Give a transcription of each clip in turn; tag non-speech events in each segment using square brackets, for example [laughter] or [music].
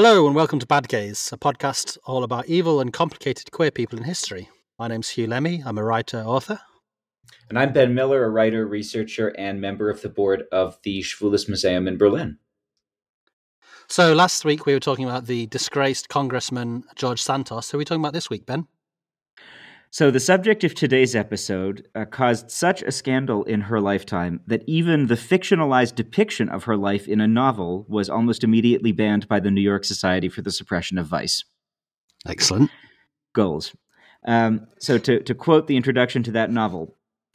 Hello and welcome to Bad Gays, a podcast all about evil and complicated queer people in history. My name's Huw Lemmey. I'm a writer, author. And I'm Ben Miller, a writer, researcher, and member of the board of the Schwules Museum in Berlin. So last week we were talking about the disgraced Congressman George Santos. Who are we talking about this week, Ben? So, the subject of today's episode uh, caused such a scandal in her lifetime that even the fictionalized depiction of her life in a novel was almost immediately banned by the New York Society for the Suppression of Vice. Excellent. Goals. Um, so, to, to quote the introduction to that novel,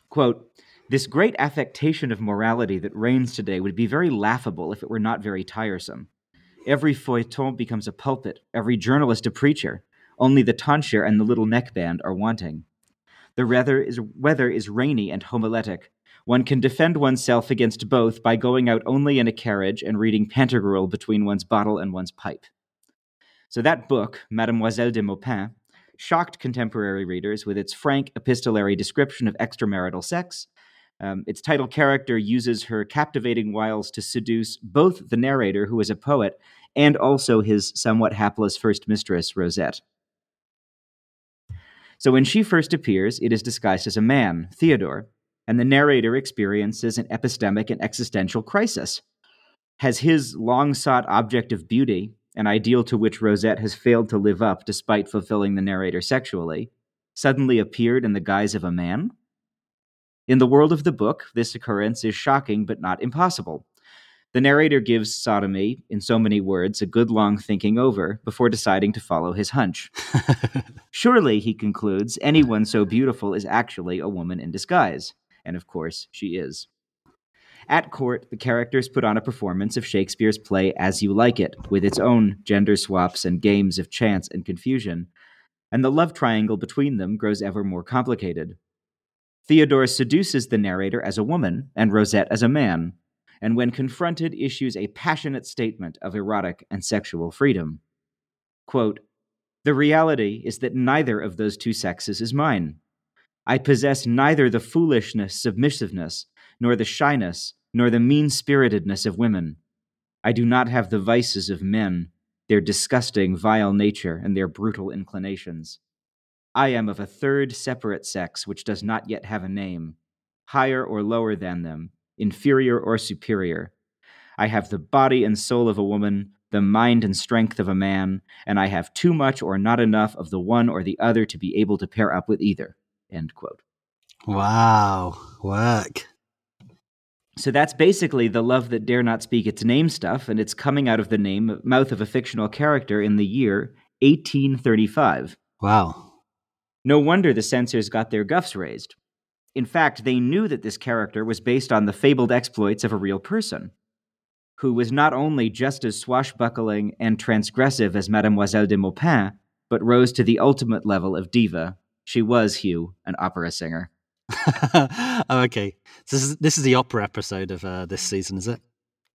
quote, this great affectation of morality that reigns today would be very laughable if it were not very tiresome. Every feuilleton becomes a pulpit, every journalist a preacher. Only the tonsure and the little neckband are wanting. The weather is, weather is rainy and homiletic. One can defend oneself against both by going out only in a carriage and reading Pantagruel between one's bottle and one's pipe. So that book, Mademoiselle de Maupin, shocked contemporary readers with its frank epistolary description of extramarital sex. Um, its title character uses her captivating wiles to seduce both the narrator, who is a poet, and also his somewhat hapless first mistress, Rosette. So when she first appears, it is disguised as a man, Theodore, and the narrator experiences an epistemic and existential crisis. Has his long sought object of beauty, an ideal to which Rosette has failed to live up despite fulfilling the narrator sexually, suddenly appeared in the guise of a man? In the world of the book, this occurrence is shocking but not impossible. The narrator gives sodomy, in so many words, a good long thinking over before deciding to follow his hunch. [laughs] Surely, he concludes, anyone so beautiful is actually a woman in disguise. And of course, she is. At court, the characters put on a performance of Shakespeare's play As You Like It, with its own gender swaps and games of chance and confusion, and the love triangle between them grows ever more complicated. Theodore seduces the narrator as a woman and Rosette as a man, and when confronted, issues a passionate statement of erotic and sexual freedom. Quote, the reality is that neither of those two sexes is mine. I possess neither the foolishness, submissiveness, nor the shyness, nor the mean spiritedness of women. I do not have the vices of men, their disgusting, vile nature, and their brutal inclinations. I am of a third separate sex which does not yet have a name, higher or lower than them, inferior or superior. I have the body and soul of a woman, the mind and strength of a man, and I have too much or not enough of the one or the other to be able to pair up with either. End quote. Wow. Work. So that's basically the love that dare not speak its name stuff, and it's coming out of the name mouth of a fictional character in the year 1835. Wow. No wonder the censors got their guffs raised. In fact, they knew that this character was based on the fabled exploits of a real person, who was not only just as swashbuckling and transgressive as Mademoiselle de Maupin, but rose to the ultimate level of diva. She was, Huw, an opera singer. [laughs] okay. So this is this is the opera episode of uh, this season, is it?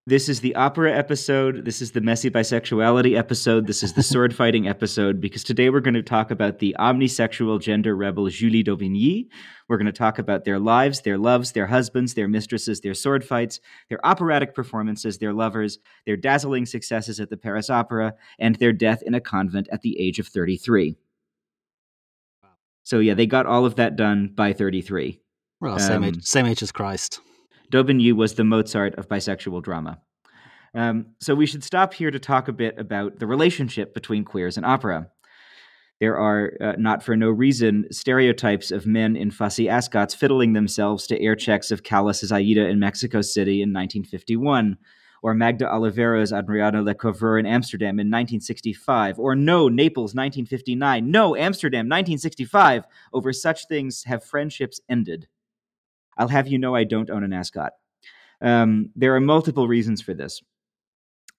This is the opera episode. This is the messy bisexuality episode. This is the sword fighting episode because today we're going to talk about the omnisexual gender rebel Julie d'Aubigny. We're going to talk about their lives, their loves, their husbands, their mistresses, their sword fights, their operatic performances, their lovers, their dazzling successes at the Paris Opera, and their death in a convent at the age of 33. So yeah, they got all of that done by 33. Well, same um, age, same age as Christ. Daubigny was the Mozart of bisexual drama. Um, so we should stop here to talk a bit about the relationship between queers and opera. There are, uh, not for no reason, stereotypes of men in fussy ascots fiddling themselves to air checks of Callas's Aida in Mexico City in 1951, or Magda Olivero's Adriana Lecouvreur in Amsterdam in 1965, or No, Naples 1959, No, Amsterdam 1965. Over such things have friendships ended. I'll have you know I don't own an ascot. Um, there are multiple reasons for this.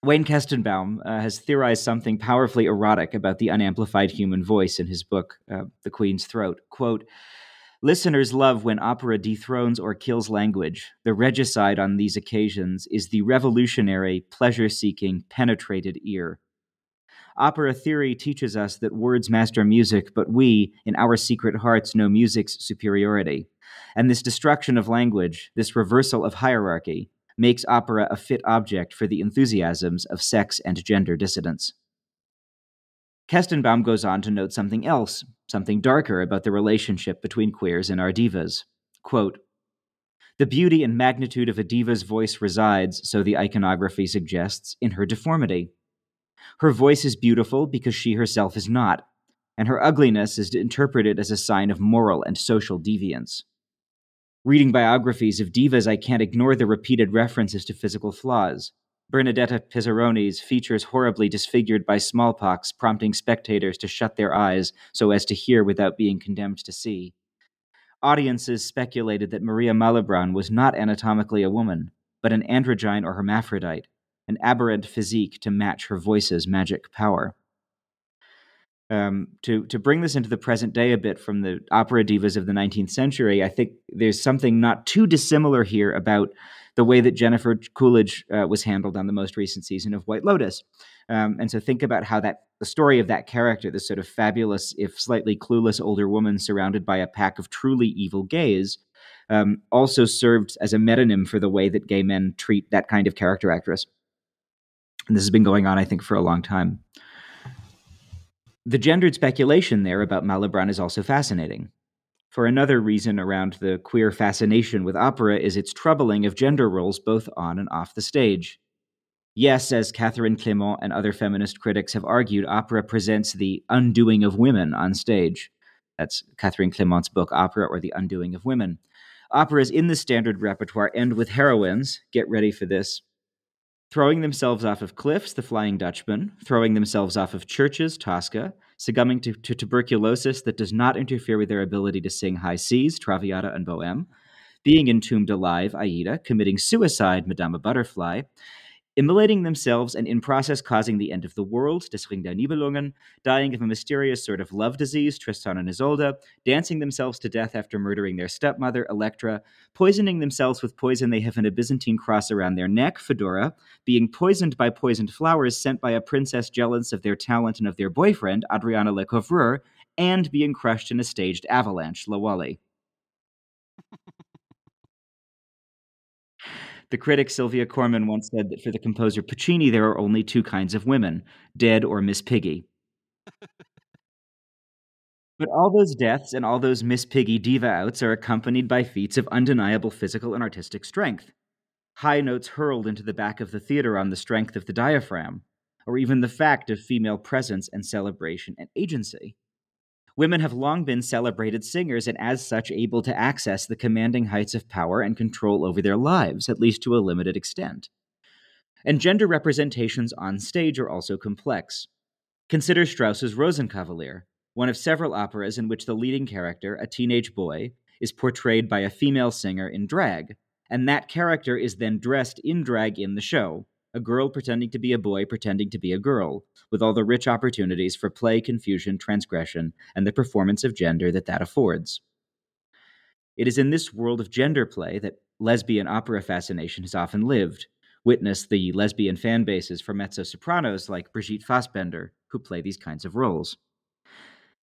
Wayne Koestenbaum uh, has theorized something powerfully erotic about the unamplified human voice in his book, uh, The Queen's Throat. Quote, Listeners love when opera dethrones or kills language. The regicide on these occasions is the revolutionary, pleasure seeking, penetrated ear. Opera theory teaches us that words master music, but we, in our secret hearts, know music's superiority. And this destruction of language, this reversal of hierarchy, makes opera a fit object for the enthusiasms of sex and gender dissidents. Koestenbaum goes on to note something else, something darker about the relationship between queers and our divas. Quote, the beauty and magnitude of a diva's voice resides, so the iconography suggests, in her deformity. Her voice is beautiful because she herself is not, and her ugliness is interpreted as a sign of moral and social deviance. Reading biographies of divas, I can't ignore the repeated references to physical flaws. Bernadetta Pisaroni's features horribly disfigured by smallpox, prompting spectators to shut their eyes so as to hear without being condemned to see. Audiences speculated that Maria Malibran was not anatomically a woman, but an androgyne or hermaphrodite, an aberrant physique to match her voice's magic power. Um, to to bring this into the present day a bit from the opera divas of the 19th century, I think there's something not too dissimilar here about the way that Jennifer Coolidge uh, was handled on the most recent season of White Lotus. Um, and so think about how that the story of that character, this sort of fabulous, if slightly clueless older woman surrounded by a pack of truly evil gays, um, also served as a metonym for the way that gay men treat that kind of character actress. And this has been going on, I think, for a long time. The gendered speculation there about Malibran is also fascinating. For another reason around the queer fascination with opera is its troubling of gender roles both on and off the stage. Yes, as Catherine Clement and other feminist critics have argued, opera presents the undoing of women on stage. That's Catherine Clement's book, Opera or the Undoing of Women. Operas in the standard repertoire end with heroines, get ready for this, throwing themselves off of cliffs, the Flying Dutchman, throwing themselves off of churches, Tosca, succumbing to, to, tuberculosis that does not interfere with their ability to sing high Cs, Traviata and Bohème, being entombed alive, Aida, committing suicide, Madama Butterfly, immolating themselves and in process causing the end of the world, Des Ring der Nibelungen, dying of a mysterious sort of love disease, Tristan and Isolde, dancing themselves to death after murdering their stepmother, Electra, poisoning themselves with poison they have in a Byzantine cross around their neck, Fedora, being poisoned by poisoned flowers sent by a princess jealous of their talent and of their boyfriend, Adriana Lecouvreur, and being crushed in a staged avalanche, La Wally. The critic Sylvia Corman once said that for the composer Puccini, there are only two kinds of women dead or Miss Piggy. [laughs] but all those deaths and all those Miss Piggy diva outs are accompanied by feats of undeniable physical and artistic strength. High notes hurled into the back of the theater on the strength of the diaphragm, or even the fact of female presence and celebration and agency. Women have long been celebrated singers and, as such, able to access the commanding heights of power and control over their lives, at least to a limited extent. And gender representations on stage are also complex. Consider Strauss's Rosenkavalier, one of several operas in which the leading character, a teenage boy, is portrayed by a female singer in drag, and that character is then dressed in drag in the show, a girl pretending to be a boy pretending to be a girl, with all the rich opportunities for play, confusion, transgression, and the performance of gender that that affords. It is in this world of gender play that lesbian opera fascination has often lived. Witness the lesbian fan bases for mezzo sopranos like Brigitte Fassbaender, who play these kinds of roles.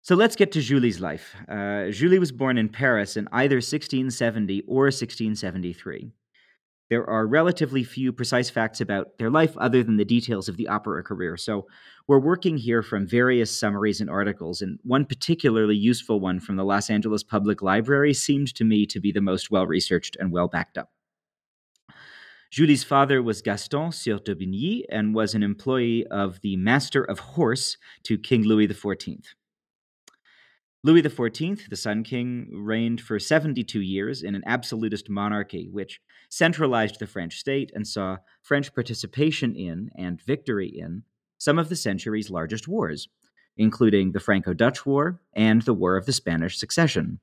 So let's get to Julie's life. Uh, Julie was born in Paris in either 1670 or 1673 there are relatively few precise facts about their life other than the details of the opera career. So we're working here from various summaries and articles, and one particularly useful one from the Los Angeles Public Library seemed to me to be the most well researched and well backed up. Julie's father was Gaston Sieur d'Aubigny and was an employee of the Master of Horse to King Louis XIV. Louis XIV, the Sun King, reigned for 72 years in an absolutist monarchy, which centralized the French state and saw French participation in and victory in some of the century's largest wars, including the Franco Dutch War and the War of the Spanish Succession.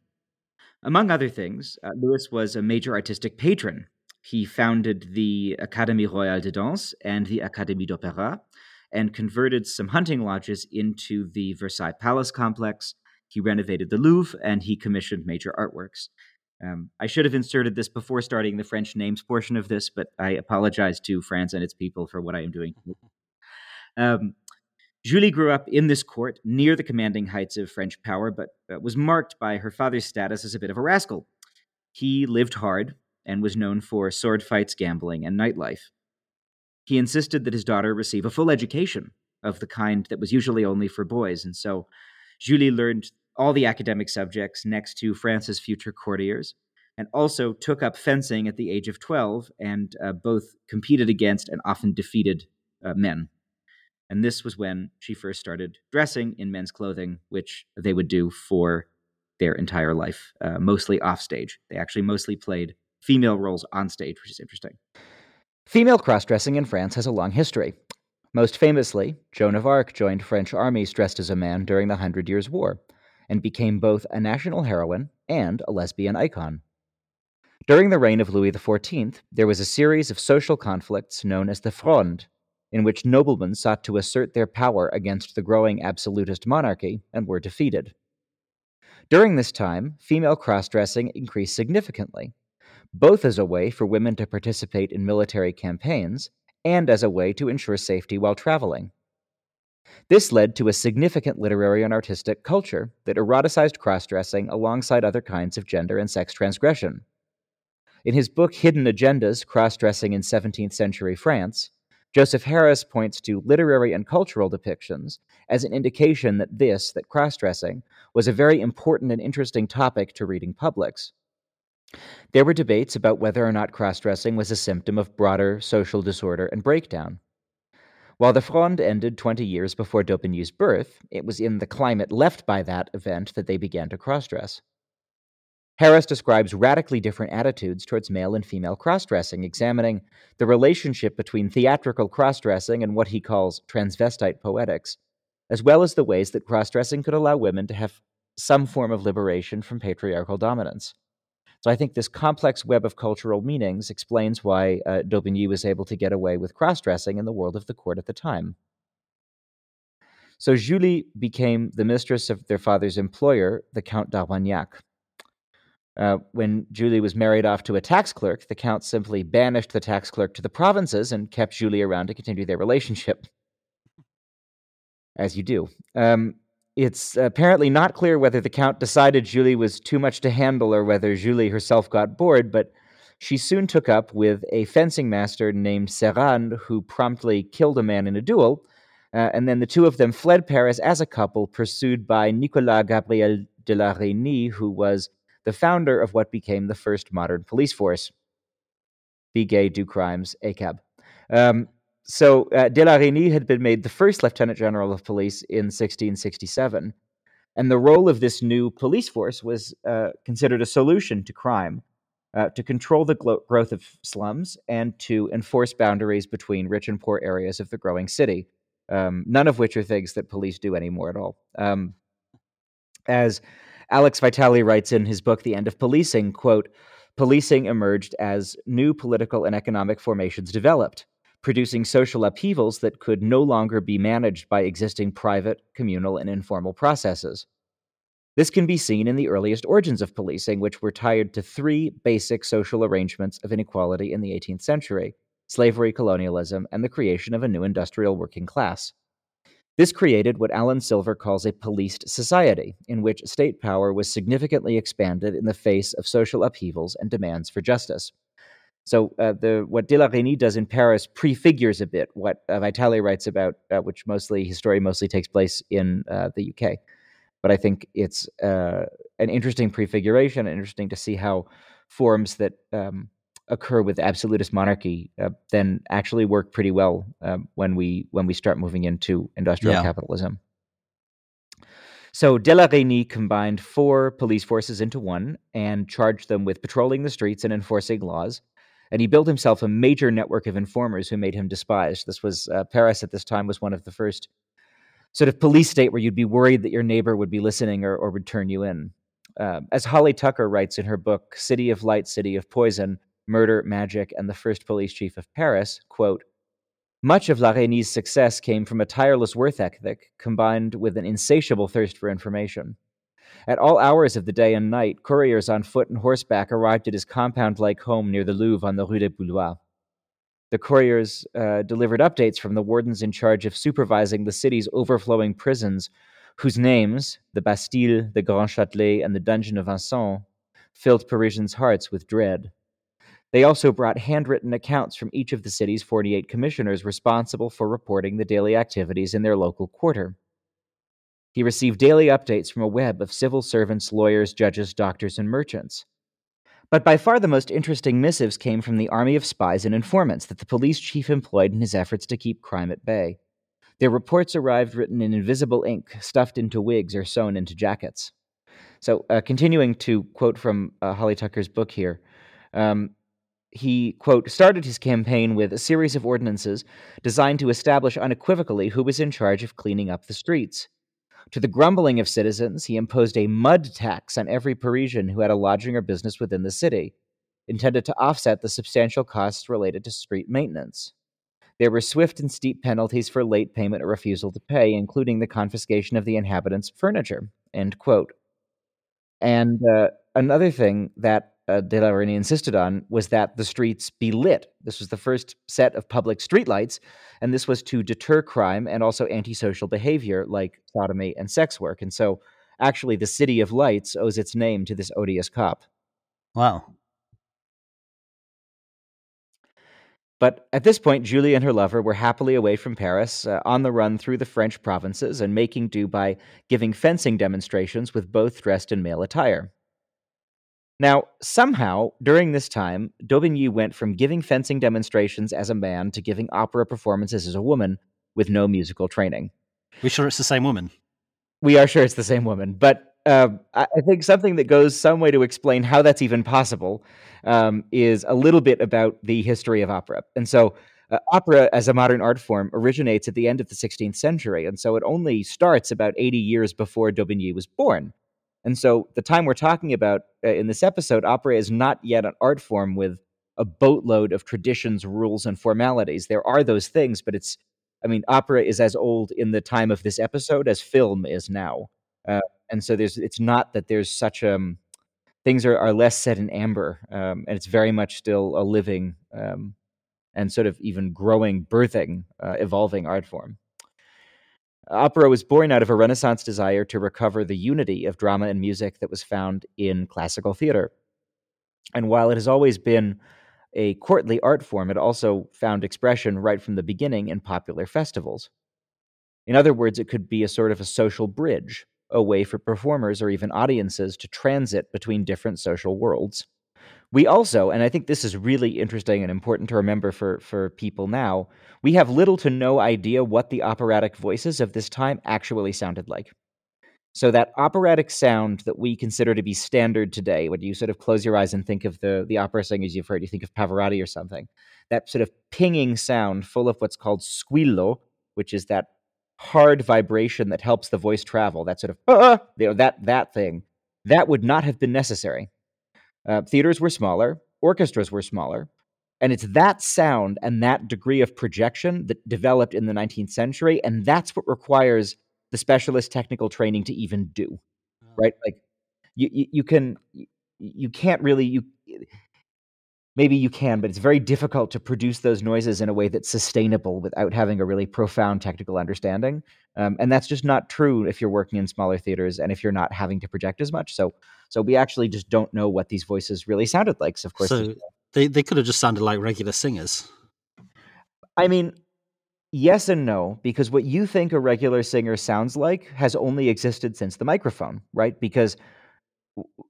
Among other things, uh, Louis was a major artistic patron. He founded the Académie Royale de Danse and the Académie d'Opéra, and converted some hunting lodges into the Versailles Palace complex he renovated the Louvre and he commissioned major artworks. Um, I should have inserted this before starting the French names portion of this, but I apologize to France and its people for what I am doing. Um, Julie grew up in this court near the commanding heights of French power, but uh, was marked by her father's status as a bit of a rascal. He lived hard and was known for sword fights, gambling, and nightlife. He insisted that his daughter receive a full education, of the kind that was usually only for boys. And so Julie learned all the academic subjects next to France's future courtiers and also took up fencing at the age of 12 and uh, both competed against and often defeated uh, men. And this was when she first started dressing in men's clothing, which they would do for their entire life, uh, mostly off stage. They actually mostly played female roles on stage, which is interesting. Female cross dressing in France has a long history. Most famously, Joan of Arc joined French armies dressed as a man during the Hundred Years' War and became both a national heroine and a lesbian icon. During the reign of Louis XIV, there was a series of social conflicts known as the Fronde, in which noblemen sought to assert their power against the growing absolutist monarchy and were defeated. During this time, female cross dressing increased significantly, both as a way for women to participate in military campaigns and as a way to ensure safety while traveling. This led to a significant literary and artistic culture that eroticized cross dressing alongside other kinds of gender and sex transgression. In his book Hidden Agendas Cross Dressing in 17th Century France, Joseph Harris points to literary and cultural depictions as an indication that this, that cross dressing, was a very important and interesting topic to reading publics. There were debates about whether or not cross dressing was a symptom of broader social disorder and breakdown. While the Fronde ended 20 years before D'aubigny's birth, it was in the climate left by that event that they began to cross dress. Harris describes radically different attitudes towards male and female cross dressing, examining the relationship between theatrical cross dressing and what he calls transvestite poetics, as well as the ways that cross dressing could allow women to have some form of liberation from patriarchal dominance. So I think this complex web of cultural meanings explains why uh, Daubigny was able to get away with cross dressing in the world of the court at the time. So Julie became the mistress of their father's employer, the Count d'Armagnac. Uh, when Julie was married off to a tax clerk, the Count simply banished the tax clerk to the provinces and kept Julie around to continue their relationship. As you do. Um, it's apparently not clear whether the Count decided Julie was too much to handle or whether Julie herself got bored, but she soon took up with a fencing master named Sérannes, who promptly killed a man in a duel. Uh, and then the two of them fled Paris as a couple, pursued by Nicolas Gabriel de la Reynie, who was the founder of what became the first modern police force. Be gay, do crimes, ACAB. Um, so uh, de la Reynie had been made the first lieutenant general of police in 1667, and the role of this new police force was uh, considered a solution to crime, uh, to control the glo- growth of slums, and to enforce boundaries between rich and poor areas of the growing city. Um, none of which are things that police do anymore at all. Um, as Alex Vitale writes in his book, The End of Policing, quote, policing emerged as new political and economic formations developed, producing social upheavals that could no longer be managed by existing private, communal, and informal processes. This can be seen in the earliest origins of policing, which were tied to three basic social arrangements of inequality in the 18th century slavery, colonialism, and the creation of a new industrial working class. This created what Alan Silver calls a policed society, in which state power was significantly expanded in the face of social upheavals and demands for justice. So, uh, the what De la Reynie does in Paris prefigures a bit what uh, Vitale writes about, uh, which mostly his story mostly takes place in uh, the UK. But I think it's uh, an interesting prefiguration, interesting to see how forms that um, occur with absolutist monarchy uh, then actually work pretty well um, when we when we start moving into industrial yeah. capitalism. So De la Reynie combined four police forces into one and charged them with patrolling the streets and enforcing laws. And he built himself a major network of informers who made him despised. This was uh, Paris at this time was one of the first sort of police state where you'd be worried that your neighbor would be listening or, or would turn you in. Uh, as Holly Tucker writes in her book City of Light, City of Poison, Murder, Magic, and the first police chief of Paris, quote, much of La Reynie's success came from a tireless work ethic combined with an insatiable thirst for information. At all hours of the day and night, couriers on foot and horseback arrived at his compound like home near the Louvre on the Rue des Boulois. The couriers uh, delivered updates from the wardens in charge of supervising the city's overflowing prisons, whose names, the Bastille, the Grand Châtelet, and the Dungeon of Vincennes, filled Parisians' hearts with dread. They also brought handwritten accounts from each of the city's 48 commissioners responsible for reporting the daily activities in their local quarter. He received daily updates from a web of civil servants, lawyers, judges, doctors, and merchants. But by far the most interesting missives came from the army of spies and informants that the police chief employed in his efforts to keep crime at bay. Their reports arrived written in invisible ink, stuffed into wigs or sewn into jackets. So, uh, continuing to quote from uh, Holly Tucker's book here, um, he, quote, started his campaign with a series of ordinances designed to establish unequivocally who was in charge of cleaning up the streets. To the grumbling of citizens, he imposed a mud tax on every Parisian who had a lodging or business within the city, intended to offset the substantial costs related to street maintenance. There were swift and steep penalties for late payment or refusal to pay, including the confiscation of the inhabitants' furniture. End quote. And uh, another thing that uh, De La Vergne insisted on was that the streets be lit. This was the first set of public streetlights, and this was to deter crime and also antisocial behavior like sodomy and sex work. And so, actually, the City of Lights owes its name to this odious cop. Wow. But at this point, Julie and her lover were happily away from Paris, uh, on the run through the French provinces, and making do by giving fencing demonstrations with both dressed in male attire. Now, somehow, during this time, Daubigny went from giving fencing demonstrations as a man to giving opera performances as a woman with no musical training. We sure it's the same woman? We are sure it's the same woman, but uh, I think something that goes some way to explain how that's even possible um, is a little bit about the history of opera. And so, uh, opera as a modern art form originates at the end of the 16th century, and so it only starts about 80 years before Daubigny was born. And so, the time we're talking about uh, in this episode, opera is not yet an art form with a boatload of traditions, rules, and formalities. There are those things, but it's, I mean, opera is as old in the time of this episode as film is now. Uh, and so, there's, it's not that there's such a, um, things are, are less set in amber, um, and it's very much still a living um, and sort of even growing, birthing, uh, evolving art form. Opera was born out of a Renaissance desire to recover the unity of drama and music that was found in classical theater. And while it has always been a courtly art form, it also found expression right from the beginning in popular festivals. In other words, it could be a sort of a social bridge a way for performers or even audiences to transit between different social worlds. We also, and I think this is really interesting and important to remember for, for people now, we have little to no idea what the operatic voices of this time actually sounded like. So that operatic sound that we consider to be standard today, when you sort of close your eyes and think of the, the opera singers you've heard, you think of Pavarotti or something, that sort of pinging sound full of what's called squillo, which is that hard vibration that helps the voice travel, that sort of uh, you know that that thing, that would not have been necessary. Uh, theaters were smaller, orchestras were smaller, and it's that sound and that degree of projection that developed in the 19th century, and that's what requires the specialist technical training to even do, right? Like you you, you can you can't really you maybe you can, but it's very difficult to produce those noises in a way that's sustainable without having a really profound technical understanding. Um, and that's just not true if you're working in smaller theaters and if you're not having to project as much. So, so we actually just don't know what these voices really sounded like. So, of course, so they they could have just sounded like regular singers. I mean, yes and no, because what you think a regular singer sounds like has only existed since the microphone, right? Because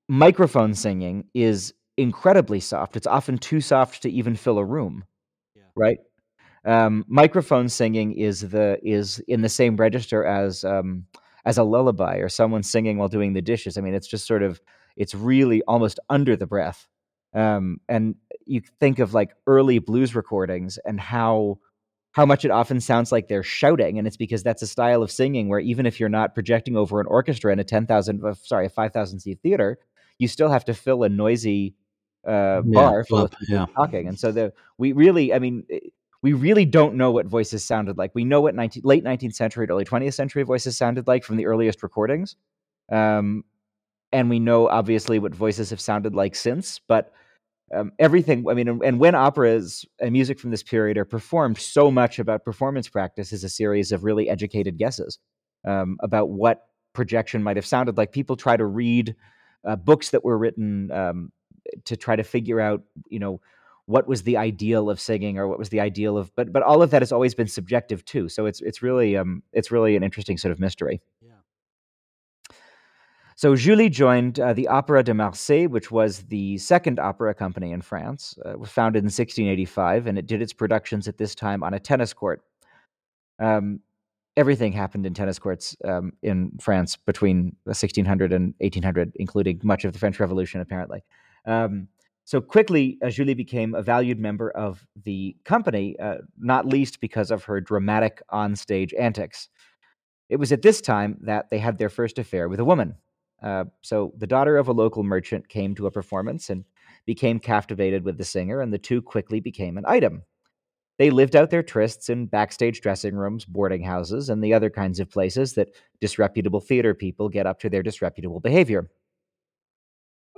microphone singing is incredibly soft. It's often too soft to even fill a room, yeah. right? Um, microphone singing is the is in the same register as um, as a lullaby or someone singing while doing the dishes. I mean, it's just sort of it's really almost under the breath. Um, and you think of like early blues recordings and how how much it often sounds like they're shouting, and it's because that's a style of singing where even if you're not projecting over an orchestra in a ten thousand, uh, sorry, a five thousand seat theater, you still have to fill a noisy uh, bar full of people yeah. talking. And so the we really, I mean, eh, we really don't know what voices sounded like. We know what 19, late 19th century to early 20th century voices sounded like from the earliest recordings. Um, and we know obviously what voices have sounded like since, but um, everything, I mean, and when operas and music from this period are performed, so much about performance practice is a series of really educated guesses um, about what projection might have sounded like. People try to read uh, books that were written um, to try to figure out, you know, what was the ideal of singing or what was the ideal of but but all of that has always been subjective too so it's it's really um it's really an interesting sort of mystery. Yeah. so julie joined uh, the opera de marseille which was the second opera company in france uh, it was founded in 1685 and it did its productions at this time on a tennis court. Um, everything happened in tennis courts um, in france between 1600 and 1800 including much of the french revolution apparently um, so quickly, uh, Julie became a valued member of the company, uh, not least because of her dramatic onstage antics. It was at this time that they had their first affair with a woman. Uh, so the daughter of a local merchant came to a performance and became captivated with the singer, and the two quickly became an item. They lived out their trysts in backstage dressing rooms, boarding houses, and the other kinds of places that disreputable theater people get up to their disreputable behavior.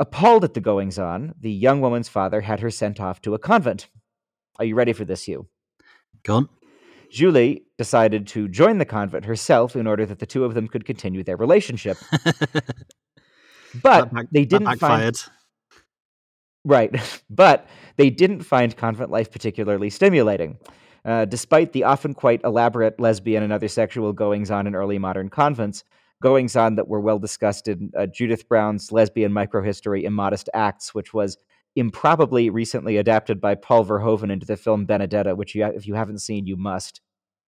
Appalled at the goings on, the young woman's father had her sent off to a convent. Are you ready for this, Huw? Go on. Julie decided to join the convent herself in order that the two of them could continue their relationship. [laughs] But back- they didn't find. Right. [laughs] But they didn't find convent life particularly stimulating. Uh, despite the often quite elaborate lesbian and other sexual goings on in early modern convents, goings on that were well discussed in uh, Judith Brown's lesbian microhistory Immodest Acts, which was improbably recently adapted by Paul Verhoeven into the film Benedetta, which you, if you haven't seen, you must.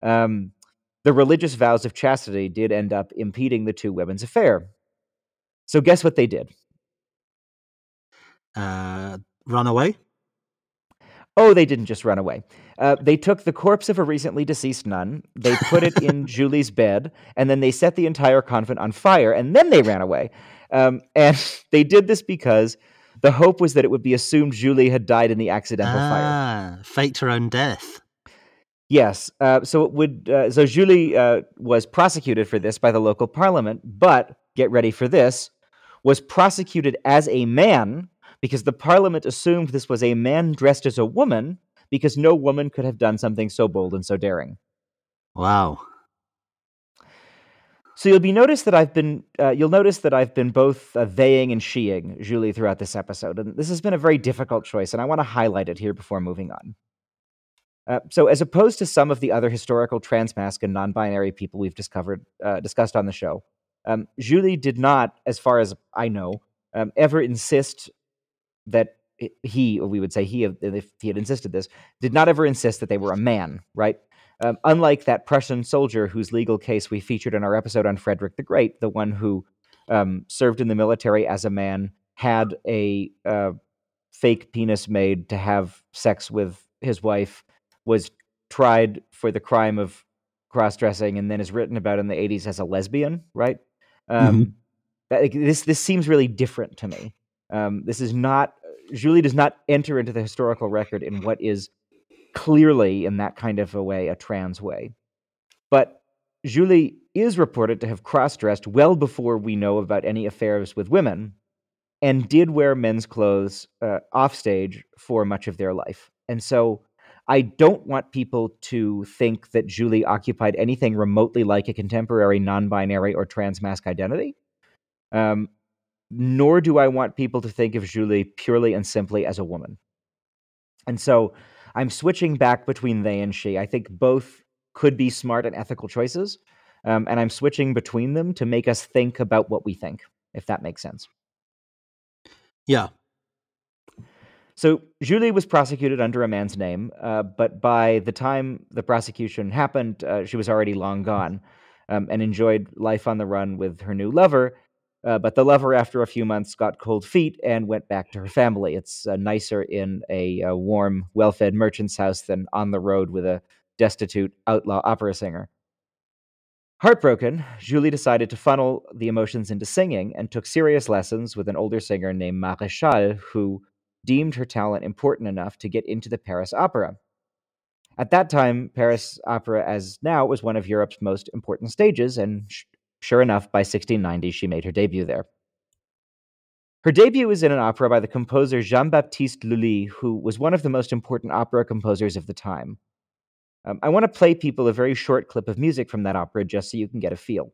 Um, the religious vows of chastity did end up impeding the two women's affair. So, guess what they did? Uh, run away. Oh, they didn't just run away. Uh, they took the corpse of a recently deceased nun, they put it in [laughs] Julie's bed, and then they set the entire convent on fire, and then they ran away. Um, and [laughs] they did this because the hope was that it would be assumed Julie had died in the accidental fire. Ah, faked her own death. Yes. Uh, so it would. Uh, so Julie uh, was prosecuted for this by the local parliament, but get ready for this, was prosecuted as a man because the parliament assumed this was a man dressed as a woman because no woman could have done something so bold and so daring. Wow. So you'll be notice that I've been. Uh, you'll notice that I've been both uh, theying and sheing Julie throughout this episode, and this has been a very difficult choice, and I want to highlight it here before moving on. Uh, so, as opposed to some of the other historical transmasc and non-binary people we've discovered uh, discussed on the show, um, Julie did not, as far as I know, um, ever insist that he, or we would say he, if he had insisted this, did not ever insist that they were a man, right? Um, unlike that Prussian soldier whose legal case we featured in our episode on Frederick the Great, the one who um, served in the military as a man, had a uh, fake penis made to have sex with his wife, was tried for the crime of cross dressing, and then is written about in the 80s as a lesbian, right? Um, that, like, this, this seems really different to me. Um, this is not, Julie does not enter into the historical record in what is clearly in that kind of a way a trans way. But Julie is reported to have cross dressed well before we know about any affairs with women and did wear men's clothes uh, offstage for much of their life. And so I don't want people to think that Julie occupied anything remotely like a contemporary non binary or transmasc identity. Um, nor do I want people to think of Julie purely and simply as a woman. And so I'm switching back between they and she. I think both could be smart and ethical choices. Um, and I'm switching between them to make us think about what we think, if that makes sense. Yeah. So Julie was prosecuted under a man's name, uh, but by the time the prosecution happened, uh, she was already long gone um, and enjoyed life on the run with her new lover. Uh, but the lover, after a few months, got cold feet and went back to her family. It's uh, nicer in a, uh warm, well fed merchant's house than on the road with a destitute outlaw opera singer. Heartbroken, Julie decided to funnel the emotions into singing and took serious lessons with an older singer named Maréchal, who deemed her talent important enough to get into the Paris Opera. At that time, Paris Opera, as now, was one of Europe's most important stages, and sure enough, by 1690, she made her debut there. Her debut was in an opera by the composer Jean Baptiste Lully, who was one of the most important opera composers of the time. Um, I want to play people a very short clip of music from that opera just so you can get a feel.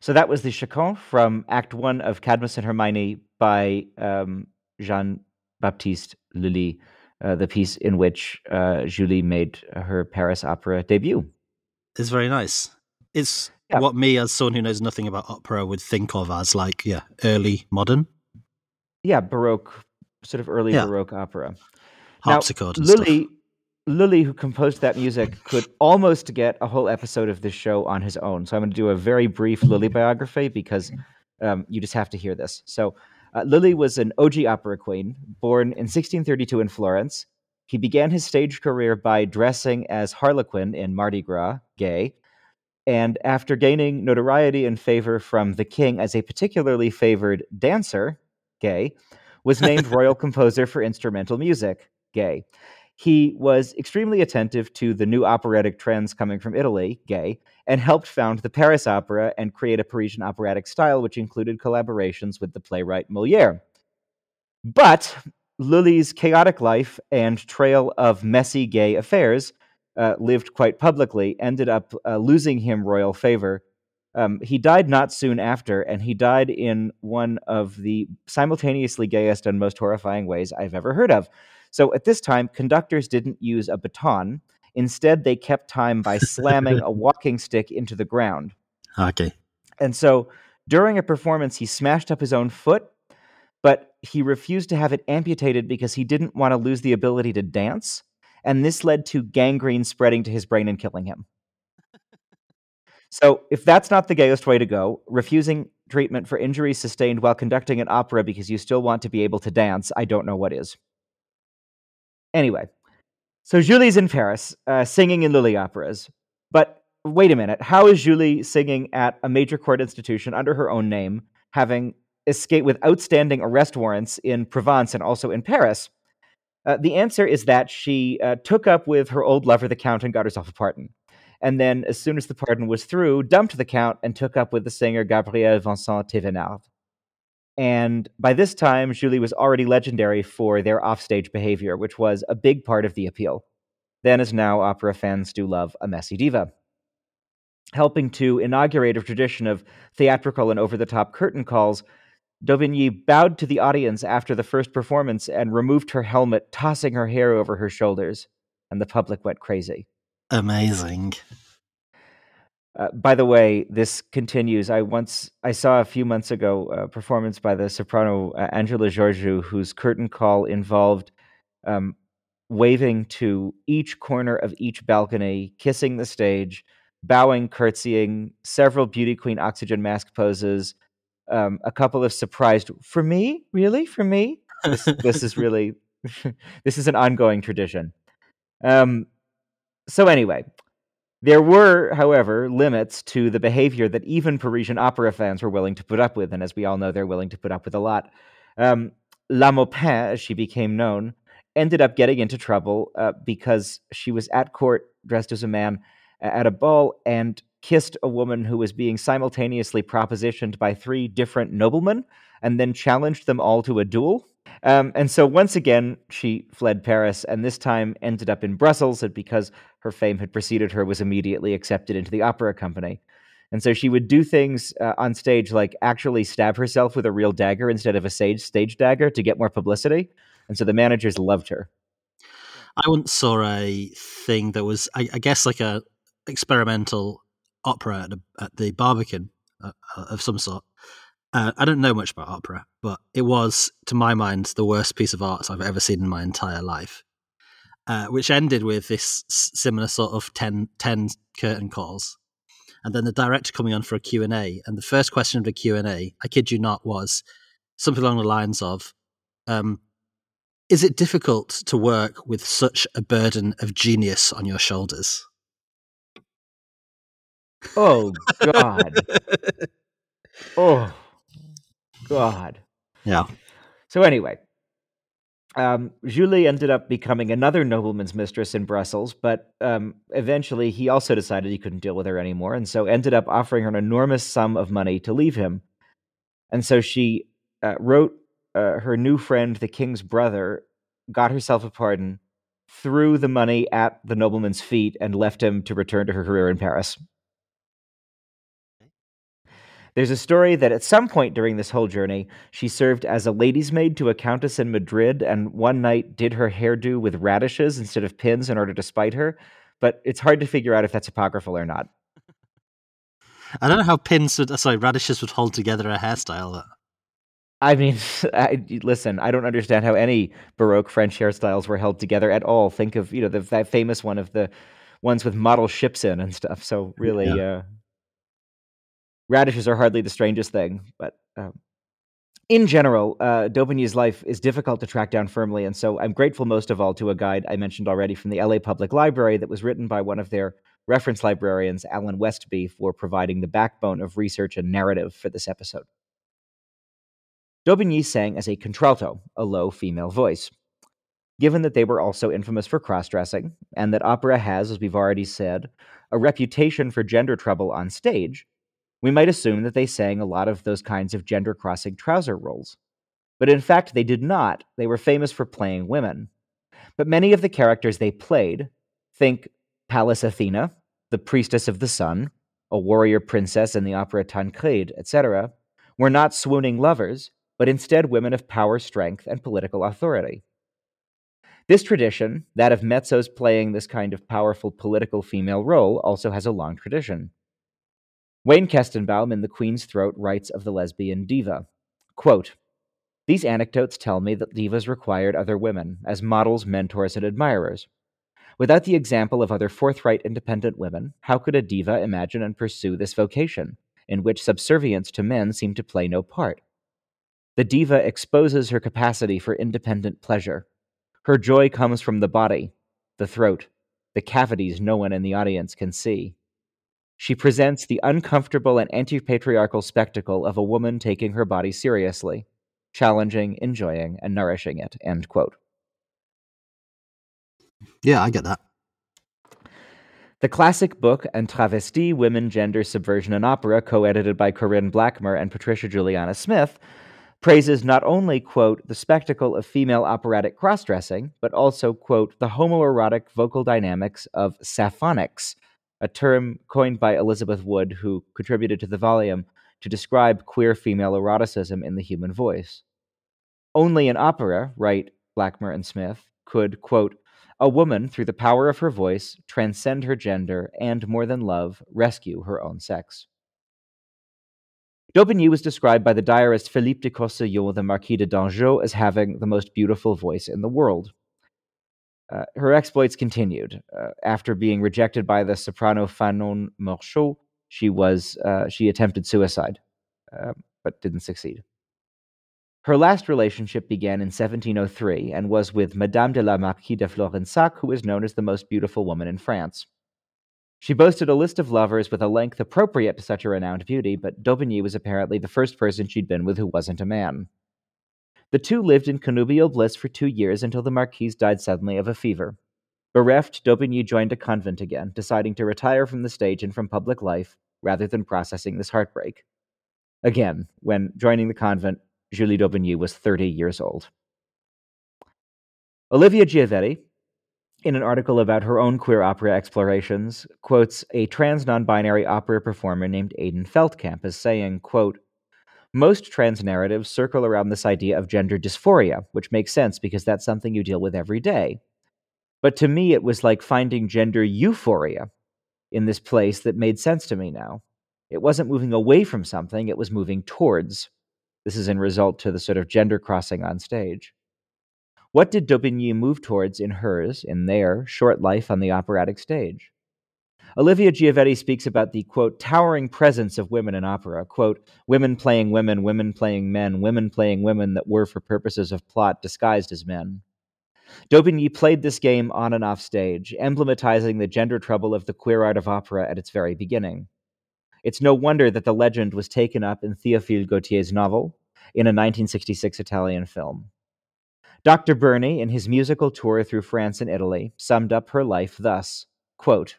So that was the Chaconne from Act One of Cadmus and Hermione by um, Jean Baptiste Lully, uh, the piece in which uh, Julie made her Paris opera debut. It's very nice. It's Yeah. what me, as someone who knows nothing about opera, would think of as like, yeah, early modern Yeah, Baroque, sort of early Yeah. Baroque opera. Now, harpsichord and stuff. Lully, who composed that music, could almost get a whole episode of this show on his own. So I'm going to do a very brief Lully biography because um, you just have to hear this. So uh, was an OG opera queen, born in 1632 in Florence. He began his stage career by dressing as Harlequin in Mardi Gras, gay. And after gaining notoriety and favor from the king as a particularly favored dancer, gay, was named [laughs] royal composer for instrumental music, gay. He was extremely attentive to the new operatic trends coming from Italy, gay, and helped found the Paris Opera and create a Parisian operatic style, which included collaborations with the playwright Moliere. But Lully's chaotic life and trail of messy gay affairs, uh, lived quite publicly, ended up uh, losing him royal favor. Um, he died not soon after, and he died in one of the simultaneously gayest and most horrifying ways I've ever heard of. So at this time, conductors didn't use a baton. Instead, they kept time by slamming a [laughs] walking stick into the ground. Okay. And so during a performance, he smashed up his own foot, but he refused to have it amputated because he didn't want to lose the ability to dance. And this led to gangrene spreading to his brain and killing him. So, if that's not the gayest way to go, refusing treatment for injuries sustained while conducting an opera because you still want to be able to dance, I don't know what is. Anyway, so Julie's in Paris, uh, singing in Lully operas. But wait a minute, how is Julie singing at a major court institution under her own name, having escaped with outstanding arrest warrants in Provence and also in Paris? Uh, the answer is that she uh, took up with her old lover, the Count, and got herself a pardon. And then, as soon as the pardon was through, dumped the Count and took up with the singer Gabriel Vincent Thévenard. And by this time, Julie was already legendary for their offstage behavior, which was a big part of the appeal. Then, as now, opera fans do love a messy diva. Helping to inaugurate a tradition of theatrical and over the top curtain calls, Daubigny bowed to the audience after the first performance and removed her helmet, tossing her hair over her shoulders, and the public went crazy. Amazing. Uh, by the way, this continues. I once I saw a few months ago a performance by the soprano uh, Angela Gheorghiu, whose curtain call involved um, waving to each corner of each balcony, kissing the stage, bowing, curtsying, several beauty queen oxygen mask poses, um, a couple of surprised for me, really, for me. This, this is really [laughs] this is an ongoing tradition. Um, so anyway, there were, however, limits to the behavior that even Parisian opera fans were willing to put up with, and as we all know, they're willing to put up with a lot. Um, La Maupin, as she became known, ended up getting into trouble uh, because she was at court dressed as a man at a ball and kissed a woman who was being simultaneously propositioned by three different noblemen and then challenged them all to a duel. Um, and so once again, she fled Paris and this time ended up in Brussels. And because her fame had preceded her, was immediately accepted into the opera company. And so she would do things uh, on stage like actually stab herself with a real dagger instead of a stage stage dagger to get more publicity. And so the managers loved her. I once saw a thing that was, I, I guess, like a experimental opera at, a, at the Barbican uh, uh, of some sort. Uh, I don't know much about opera, but it was, to my mind, the worst piece of art I've ever seen in my entire life. Uh, which ended with this similar sort of 10, 10 curtain calls, and then the director coming on for a Q and A. And the first question of the Q and A, I kid you not, was something along the lines of, um, "Is it difficult to work with such a burden of genius on your shoulders?" Oh, God. [laughs] oh, God. yeah. So anyway, um, Julie ended up becoming another nobleman's mistress in Brussels, but um, eventually he also decided he couldn't deal with her anymore, and so ended up offering her an enormous sum of money to leave him. And so she uh, wrote uh, her new friend, the king's brother, got herself a pardon, threw the money at the nobleman's feet, and left him to return to her career in Paris. There's a story that at some point during this whole journey, she served as a lady's maid to a countess in Madrid and one night did her hairdo with radishes instead of pins in order to spite her. But it's hard to figure out if that's apocryphal or not. I don't know how pins would, sorry, radishes would hold together a hairstyle. I mean, [laughs] I, listen, I don't understand how any Baroque French hairstyles were held together at all. Think of, you know, the, that famous one of the ones with model ships in and stuff. So really, Yeah. uh, radishes are hardly the strangest thing. But um, in general, uh, Daubigny's life is difficult to track down firmly. And so I'm grateful most of all to a guide I mentioned already from the LA Public Library that was written by one of their reference librarians, Alan Westby, for providing the backbone of research and narrative for this episode. Daubigny sang as a contralto, a low female voice. Given that they were also infamous for cross dressing, and that opera has, as we've already said, a reputation for gender trouble on stage, we might assume that they sang a lot of those kinds of gender crossing trouser roles. But in fact, they did not. They were famous for playing women. But many of the characters they played, think Pallas Athena, the priestess of the sun, a warrior princess in the opera Tancred, etc., were not swooning lovers, but instead women of power, strength, and political authority. This tradition, that of mezzos playing this kind of powerful political female role, also has a long tradition. Wayne Koestenbaum in The Queen's Throat writes of the lesbian diva quote, These anecdotes tell me that divas required other women as models, mentors, and admirers. Without the example of other forthright, independent women, how could a diva imagine and pursue this vocation, in which subservience to men seemed to play no part? The diva exposes her capacity for independent pleasure. Her joy comes from the body, the throat, the cavities no one in the audience can see. She presents the uncomfortable and anti patriarchal spectacle of a woman taking her body seriously, challenging, enjoying, and nourishing it. End quote. Yeah, I get that. The classic book En Travesti Women, Gender, Subversion, and Opera, co edited by Corrine Blackmer and Patricia Juliana Smith, praises not only, quote, the spectacle of female operatic cross dressing, but also, quote, the homoerotic vocal dynamics of sapphonics, a term coined by Elizabeth Wood, who contributed to the volume to describe queer female eroticism in the human voice. Only in opera, write Blackmer and Smith, could, quote, a woman, through the power of her voice, transcend her gender and, more than love, rescue her own sex. Daubigny was described by the diarist Philippe de Courcillon, the Marquis de Dangeau, as having the most beautiful voice in the world. Uh, her exploits continued. Uh, after being rejected by the soprano Fanchon Moreau, she was uh, she attempted suicide, uh, but didn't succeed. Her last relationship began in 1703 and was with Madame de la Marquise de Florensac, who is known as the most beautiful woman in France. She boasted a list of lovers with a length appropriate to such a renowned beauty, but Daubigny was apparently the first person she'd been with who wasn't a man. The two lived in connubial bliss for two years until the Marquise died suddenly of a fever. Bereft, Daubigny joined a convent again, deciding to retire from the stage and from public life rather than processing this heartbreak. Again, when joining the convent, Julie Daubigny was 30 years old. Olivia Giovetti, in an article about her own queer opera explorations, quotes a trans non binary opera performer named Aiden Feltkamp as saying, quote, most trans narratives circle around this idea of gender dysphoria, which makes sense because that's something you deal with every day. But to me, it was like finding gender euphoria in this place that made sense to me now. It wasn't moving away from something, it was moving towards. This is in result to the sort of gender crossing on stage. What did Daubigny move towards in hers, in their short life on the operatic stage? Olivia Giovetti speaks about the quote towering presence of women in opera, quote women playing women, women playing men, women playing women that were for purposes of plot disguised as men. Daubigny played this game on and off stage, emblematizing the gender trouble of the queer art of opera at its very beginning. It's no wonder that the legend was taken up in Théophile Gautier's novel, in a 1966 Italian film. Dr. Burney, in his musical tour through France and Italy, summed up her life thus quote,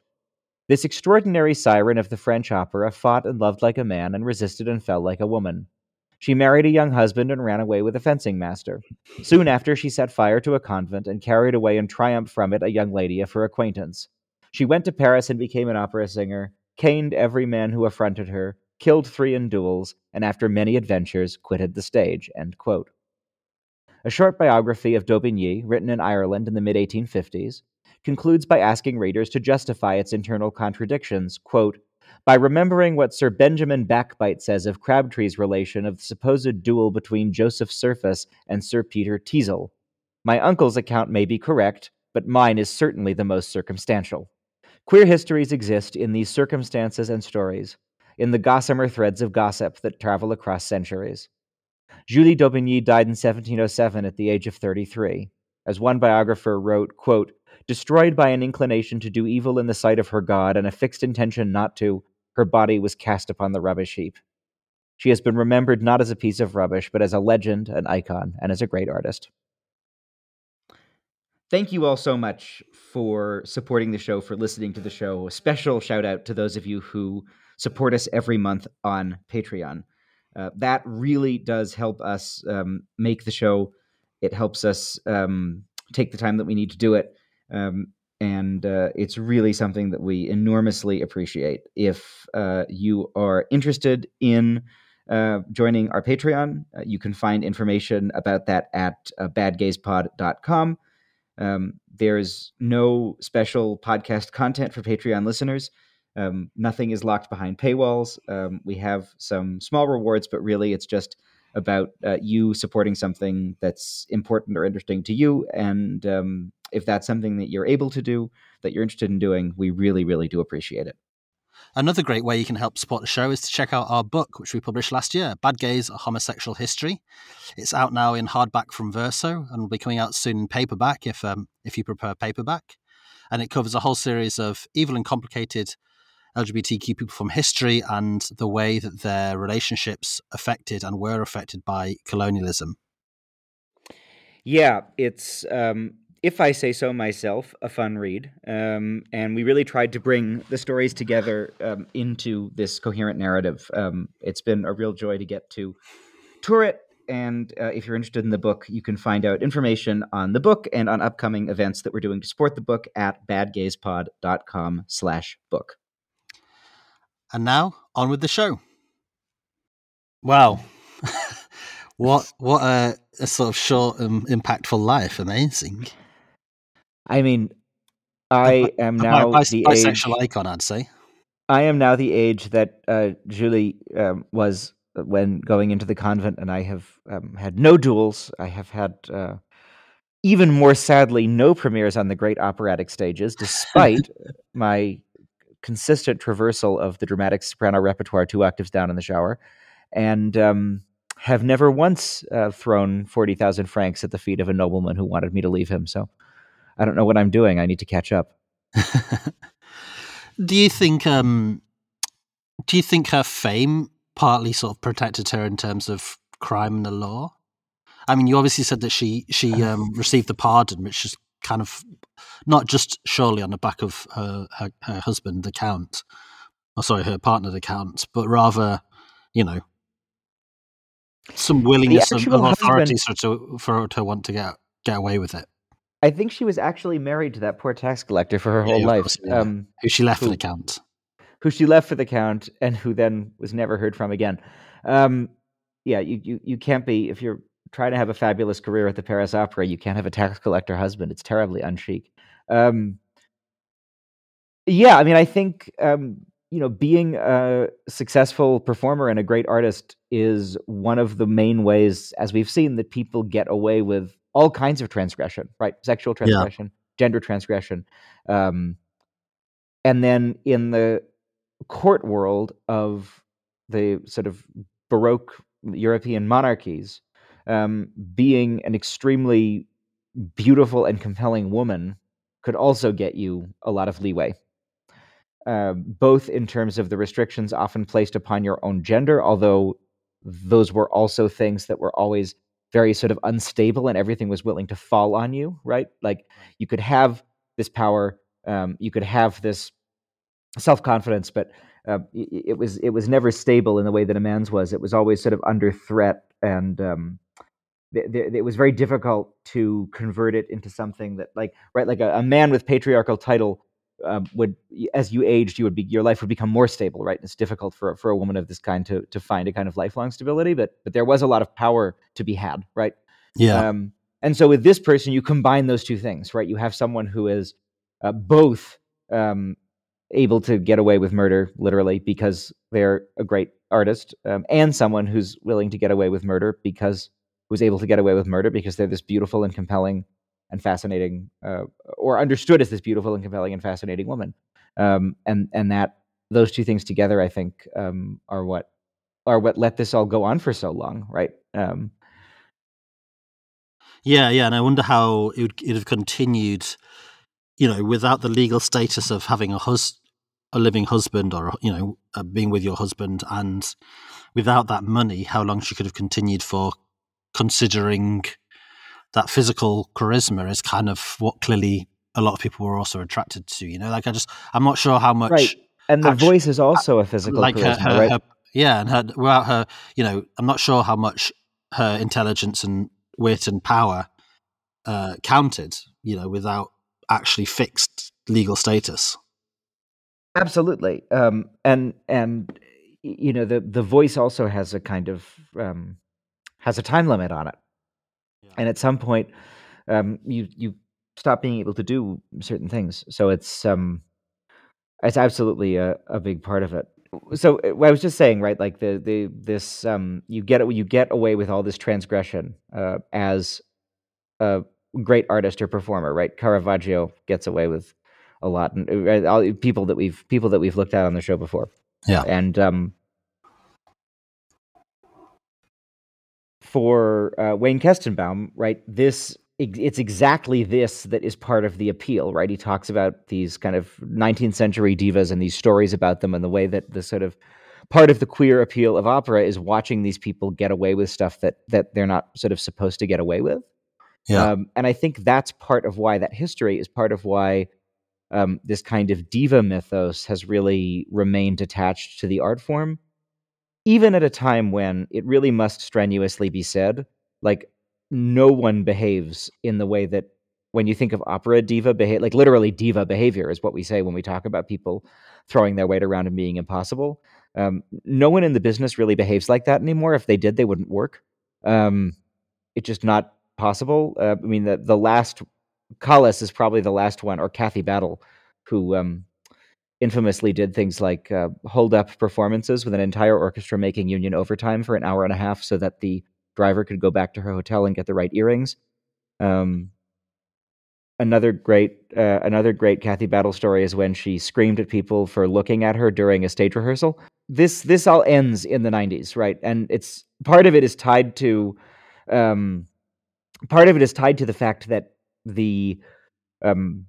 This extraordinary siren of the French opera fought and loved like a man and resisted and fell like a woman. She married a young husband and ran away with a fencing master. Soon after, she set fire to a convent and carried away in triumph from it a young lady of her acquaintance. She went to Paris and became an opera singer, caned every man who affronted her, killed three in duels, and after many adventures, quitted the stage. A short biography of Daubigny, written in Ireland in the mid 1850s, concludes by asking readers to justify its internal contradictions, quote, by remembering what Sir Benjamin Backbite says of Crabtree's relation of the supposed duel between Joseph Surface and Sir Peter Teazle. My uncle's account may be correct, but mine is certainly the most circumstantial. Queer histories exist in these circumstances and stories, in the gossamer threads of gossip that travel across centuries. Julie d'Aubigny died in 1707 at the age of 33. As one biographer wrote, quote, destroyed by an inclination to do evil in the sight of her God and a fixed intention not to, her body was cast upon the rubbish heap. She has been remembered not as a piece of rubbish, but as a legend, an icon, and as a great artist. Thank you all so much for supporting the show, for listening to the show. A special shout out to those of you who support us every month on Patreon. Uh, that really does help us um, make the show. It helps us um, take the time that we need to do it. Um, and uh, it's really something that we enormously appreciate. If uh, you are interested in uh, joining our Patreon, uh, you can find information about that at uh, badgayspod.com. Um, there's no special podcast content for Patreon listeners. Um, nothing is locked behind paywalls. Um, we have some small rewards, but really it's just about uh, you supporting something that's important or interesting to you. And um, if that's something that you're able to do, that you're interested in doing, we really, really do appreciate it. Another great way you can help support the show is to check out our book, which we published last year, Bad Gays, A Homosexual History. It's out now in hardback from Verso and will be coming out soon in paperback if, um, if you prefer paperback. And it covers a whole series of evil and complicated LGBTQ people from history and the way that their relationships affected and were affected by colonialism. Yeah, it's um, if I say so myself, a fun read. Um, and we really tried to bring the stories together um, into this coherent narrative. Um, it's been a real joy to get to tour it. And uh, if you're interested in the book, you can find out information on the book and on upcoming events that we're doing to support the book at badgayspod.com slash book. And now, on with the show. Wow. [laughs] what what a, a, sort of short and impactful life. Amazing. I mean, I am now a, the bisexual age, icon, I'd say. I am now the age that uh, Julie um, was when going into the convent, and I have um, had no duels. I have had, uh, even more sadly, no premieres on the great operatic stages, despite [laughs] my consistent traversal of the dramatic soprano repertoire two octaves down in the shower, and um, have never once uh, thrown forty thousand francs at the feet of a nobleman who wanted me to leave him. So I don't know what I'm doing. I need to catch up. [laughs] do you think? Um, do you think her fame partly sort of protected her in terms of crime and the law? I mean, you obviously said that she she um, received the pardon, which is kind of not just surely on the back of her her, her husband, the count, or sorry, her partner, the count, but rather, you know, some willingness of, of authorities husband... for, to, for her to want to get get away with it. I think she was actually married to that poor tax collector for her yeah, whole life. Course, yeah. um, who she left who, for the count. Who she left for the count, and who then was never heard from again. Um, yeah, you, you you can't be if you're trying to have a fabulous career at the Paris Opera, you can't have a tax collector husband. It's terribly unchic. Um, yeah, I mean, I think um, you know, being a successful performer and a great artist is one of the main ways, as we've seen, that people get away with all kinds of transgression, right? Sexual transgression, yeah. gender transgression. Um, and then in the court world of the sort of Baroque European monarchies, um, being an extremely beautiful and compelling woman could also get you a lot of leeway. Uh, both in terms of the restrictions often placed upon your own gender, although those were also things that were always very sort of unstable and everything was willing to fall on you, right? Like you could have this power, um, you could have this self confidence, but uh, it, it, was it was never stable in the way that a man's was. It was always sort of under threat, and um, th- th- it was very difficult to convert it into something that, like, right, like a, a man with patriarchal title um, would as you aged you would be your life would become more stable right it's difficult for for a woman of this kind to to find a kind of lifelong stability but but there was a lot of power to be had right Yeah. um, and so with this person, you combine those two things, right? You have someone who is uh, both um, able to get away with murder, literally, because they're a great artist, um, and someone who's willing to get away with murder because who's able to get away with murder because they're this beautiful and compelling and fascinating, uh, or understood as this beautiful and compelling and fascinating woman. Um, and and that those two things together, I think, um, are what are what let this all go on for so long, right? Um, Yeah, yeah, and I wonder how it would it'd have continued, you know, without the legal status of having a hus a living husband or you know uh, being with your husband, and without that money, how long she could have continued for, considering that physical charisma is kind of what clearly a lot of people were also attracted to. You know, like I just I'm not sure how much Right. and the voice is also a physical like her, charisma, her, right? her yeah, and her without her, you know, I'm not sure how much her intelligence and wit and power uh, counted, you know, without actually fixed legal status. Absolutely. Um, and and you know the the voice also has a kind of um, has a time limit on it, and at some point, um, you you stop being able to do certain things. So it's um, it's absolutely a, a big part of it. So uh, I was just saying, right? Like the the this um, you get you get away with all this transgression uh, as a great artist or performer, right? Caravaggio gets away with a lot, and uh, all, people that we've people that we've looked at on the show before. Yeah. and um, for uh, Wayne Koestenbaum, right? This it's exactly this that is part of the appeal, right? He talks about these kind of 19th century divas and these stories about them, and the way that the sort of part of the queer appeal of opera is watching these people get away with stuff that that they're not sort of supposed to get away with. Yeah. Um, and I think that's part of why that history is part of why um, this kind of diva mythos has really remained attached to the art form, even at a time when it really must strenuously be said, like no one behaves in the way that when you think of opera diva behavior, like literally diva behavior is what we say when we talk about people throwing their weight around and being impossible. Um, no one in the business really behaves like that anymore. If they did, they wouldn't work. Um, it's just not possible. Uh, I mean, the the last Callas is probably the last one, or Kathy Battle, who um, infamously did things like uh, hold up performances with an entire orchestra making union overtime for an hour and a half so that the driver could go back to her hotel and get the right earrings. Um, another great uh, another great Kathy Battle story is when she screamed at people for looking at her during a stage rehearsal. This this all ends in the 90s, right? And it's part of it is tied to um, part of it is tied to the fact that the um,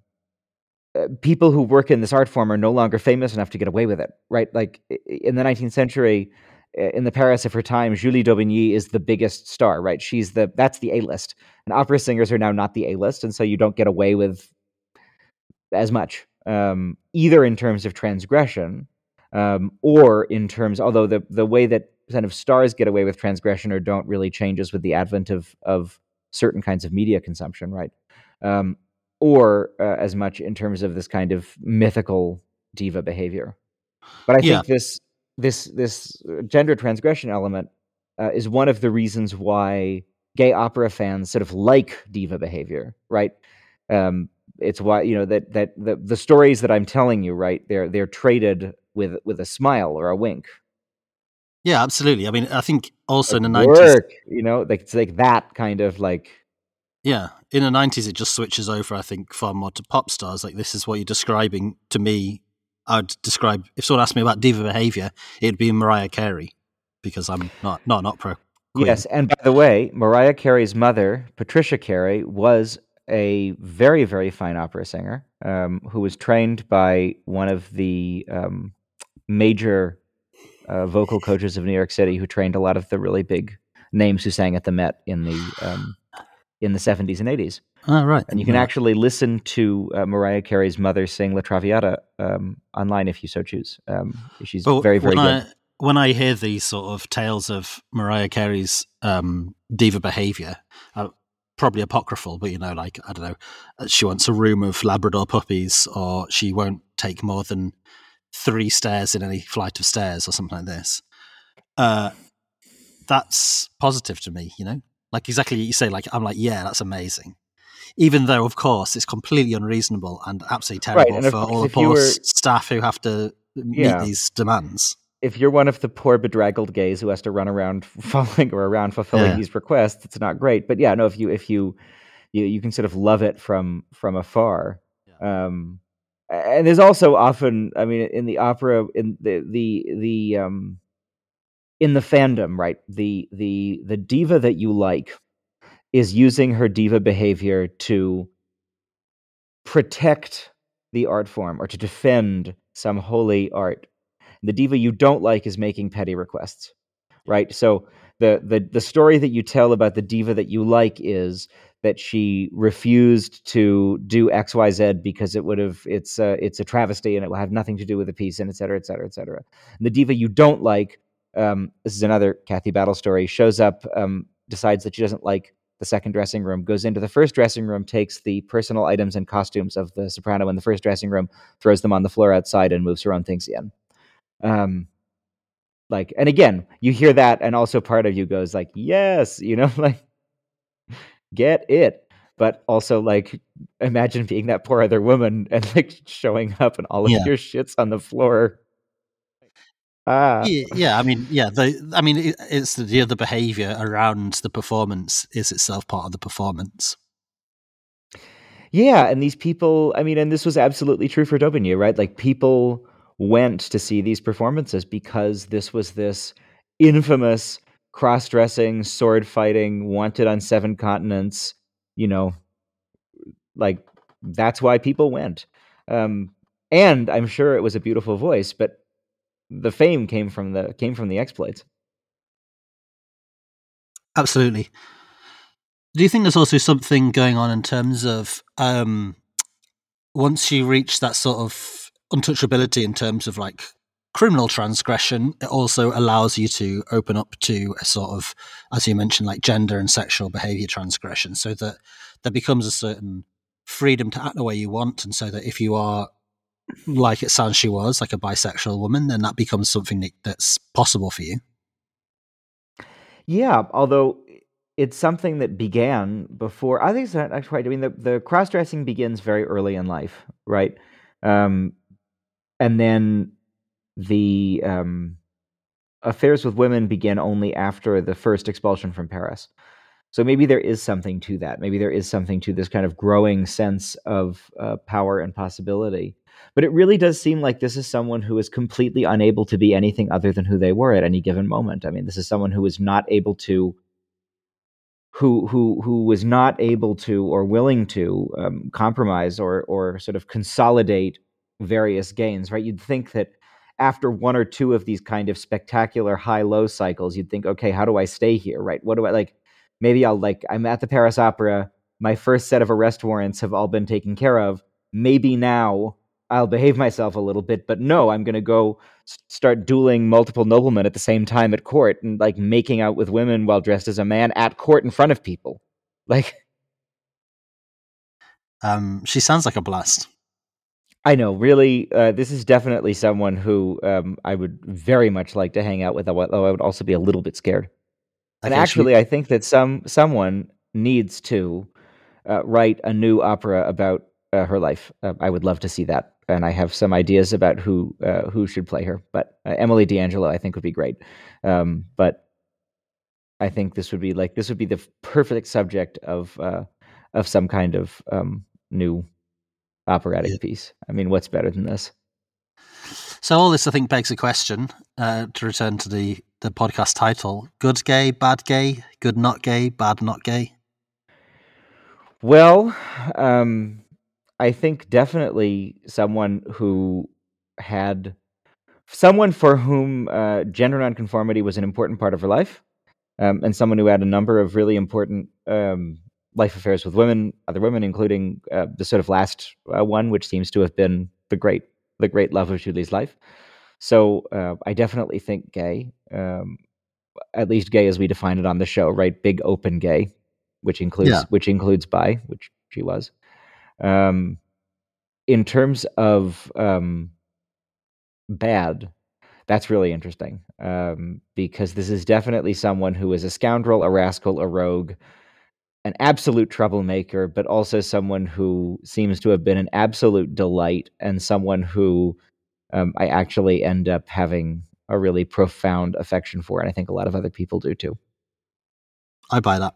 people who work in this art form are no longer famous enough to get away with it, right? Like in the 19th century, uh, in the Paris of her time, Julie Daubigny is the biggest star, right? She's the that's the A list, and opera singers are now not the A list, and so you don't get away with as much, um, either in terms of transgression um, or in terms. Although the the way that kind of stars get away with transgression or don't really changes with the advent of of certain kinds of media consumption, right? Um, or uh, as much in terms of this kind of mythical diva behavior. But I Yeah. think this this this uh, gender transgression element uh, is one of the reasons why gay opera fans sort of like diva behavior, right? Um, it's why you know that that the, the stories that I'm telling you, right? They're they're traded with with a smile or a wink. Yeah, absolutely. I mean, I think also in the Like, 90s, you know, like it's like that kind of like yeah, in the 90s, it just switches over, I think, far more to pop stars. Like, this is what you're describing to me. I'd describe, if someone asked me about diva behavior, it'd be Mariah Carey because I'm not, not an opera queen. Yes, and by the way, Mariah Carey's mother, Patricia Carey, was a very, very fine opera singer um, who was trained by one of the um, major uh, vocal coaches of New York City, who trained a lot of the really big names who sang at the Met in the um, in the seventies and eighties. Oh, right. And you can actually listen to uh, Mariah Carey's mother sing La Traviata um, online if you so choose. Um, she's But very, very when good. I, when I hear these sort of tales of Mariah Carey's um, diva behavior, uh, probably apocryphal, but you know, like I don't know, uh, she wants a room of Labrador puppies, or she won't take more than three stairs in any flight of stairs, or something like this. Uh, that's positive to me, you know, like exactly you say. Like I'm like, yeah, that's amazing. Even though, of course, it's completely unreasonable and absolutely terrible and if- for all the poor were- staff who have to meet Yeah. these demands. if you're one of the poor bedraggled gays who has to run around [laughs] following or around fulfilling Yeah. these requests, it's not great. But yeah, no, if you if you you, you can sort of love it from from afar. Um, and there's also often, I mean, in the opera, in the the the um, in the fandom, right? The the the diva that you like is using her diva behavior to protect the art form or to defend some holy art. The diva you don't like is making petty requests, right? So the the the story that you tell about the diva that you like is that she refused to do X Y Z because it would have it's a, it's a travesty and it will have nothing to do with the piece and et cetera, et cetera, et cetera. And the diva you don't like, um, this is another Kathy Battle story, shows up, um, decides that she doesn't like the second dressing room, goes into the first dressing room, takes the personal items and costumes of the soprano in the first dressing room, throws them on the floor outside, and moves her own things in. Um, like, and again, you hear that, and also part of you goes like, "Yes," you know, [laughs] like, get it. But also, like, imagine being that poor other woman and like showing up and all of Yeah. your shit's on the floor. Ah, yeah, yeah, I mean, yeah, the, I mean, it, it's the, the other behavior around the performance is itself part of the performance. Yeah, and these people, I mean, and this was absolutely true for W, right? Like people went to see these performances because this was this infamous cross-dressing, sword fighting, wanted on seven continents, you know, like that's why people went. Um and I'm sure it was a beautiful voice, but the fame came from the came from the exploits. Absolutely. Do you think there's also something going on in terms of um, once you reach that sort of untouchability in terms of like criminal transgression, it also allows you to open up to a sort of, as you mentioned, like gender and sexual behavior transgression, so that there becomes a certain freedom to act the way you want, and so that if you are like it sounds she was like a bisexual woman, then that becomes something that, that's possible for you. Yeah, although it's something that began before. I think it's not actually. I mean, the, the cross dressing begins very early in life, right? Um, and then the um, affairs with women begin only after the first expulsion from Paris. So maybe there is something to that. Maybe there is something to this kind of growing sense of uh, power and possibility. But it really does seem like this is someone who is completely unable to be anything other than who they were at any given moment. I mean, this is someone who is not able to, who who who was not able to or willing to um, compromise or or sort of consolidate various gains. Right? You'd think that after one or two of these kind of spectacular high low cycles, you'd think, okay, how do I stay here? Right? What do I like? Maybe I'll like I'm at the Paris Opera. My first set of arrest warrants have all been taken care of. Maybe now I'll behave myself a little bit, but no, I'm going to go start dueling multiple noblemen at the same time at court and like making out with women while dressed as a man at court in front of people. [laughs] Like, Um, she sounds like a blast. I know, really, uh, this is definitely someone who um, I would very much like to hang out with, although I would also be a little bit scared. And Okay, she- actually, I think that some someone needs to uh, write a new opera about uh, her life. Uh, I would love to see that, and I have some ideas about who uh, who should play her. But uh, Emily D'Angelo, I think, would be great. Um, but I think this would be like this would be the perfect subject of uh, of some kind of um, new operatic Yeah. piece. I mean, what's better than this? So all this, I think, begs a question. Uh, to return to the the podcast title: good gay, bad gay, good not gay, bad not gay. Well, um, I think definitely someone who had someone for whom uh, gender nonconformity was an important part of her life, um, and someone who had a number of really important um, life affairs with women, other women, including uh, the sort of last uh, one, which seems to have been the great, the great love of Julie's life. So uh, I definitely think gay, um, at least gay as we define it on the show, right? Big open gay. which includes Yeah. which includes bi, which she was. Um, in terms of um, bad, that's really interesting um, because this is definitely someone who is a scoundrel, a rascal, a rogue, an absolute troublemaker, but also someone who seems to have been an absolute delight and someone who um, I actually end up having a really profound affection for, and I think a lot of other people do too. I buy that.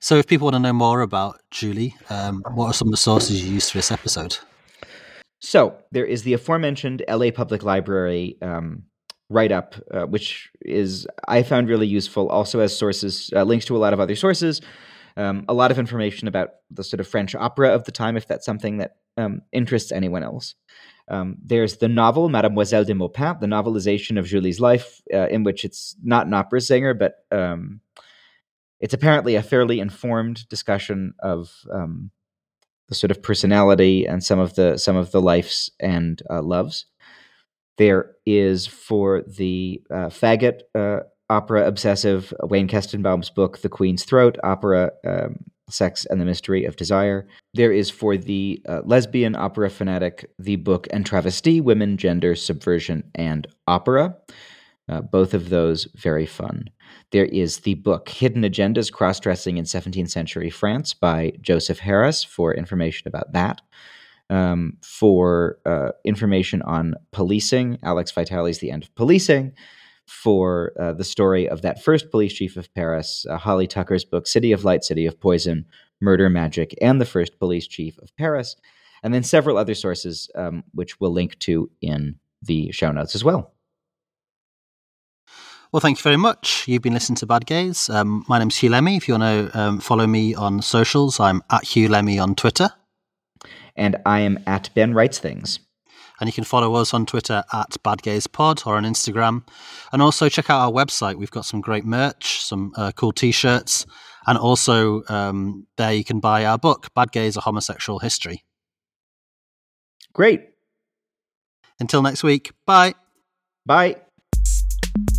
So, if people want to know more about Julie, um, what are some of the sources you used for this episode? So there is the aforementioned LA Public Library um, write up, uh, which is I found really useful. Also as sources, uh, links to a lot of other sources, um, a lot of information about the sort of French opera of the time, if that's something that um, interests anyone else. Um, there's the novel Mademoiselle de Maupin, the novelization of Julie's life, uh, in which it's not an opera singer, but um, it's apparently a fairly informed discussion of um, the sort of personality and some of the some of the lives and uh, loves. There is for the uh, faggot uh, opera obsessive Wayne Koestenbaum's book, The Queen's Throat, opera um, Sex and the Mystery of Desire. There is for the uh, lesbian opera fanatic the book En Travesti, women, gender, subversion, and opera. Uh, both of those very fun. There is the book Hidden Agendas Cross Dressing in 17th Century France by Joseph Harris for information about that. Um, for uh, information on policing, Alex Vitale's The End of Policing. For uh, the story of that first police chief of Paris, uh, Holly Tucker's book City of Light, City of Poison, Murder, Magic, and the first police chief of Paris. And then several other sources, um, which we'll link to in the show notes as well. Well, thank you very much. You've been listening to Bad Gays. Um, my name's Huw Lemmey. If you want to um, follow me on socials, I'm at Huw Lemmey on Twitter. And I am at Ben Writes Things. And you can follow us on Twitter at Bad Gays Pod or on Instagram. And also check out our website. We've got some great merch, some uh, cool t shirts. And also um, there you can buy our book, Bad Gays, A Homosexual History. Great. Until next week, bye. Bye.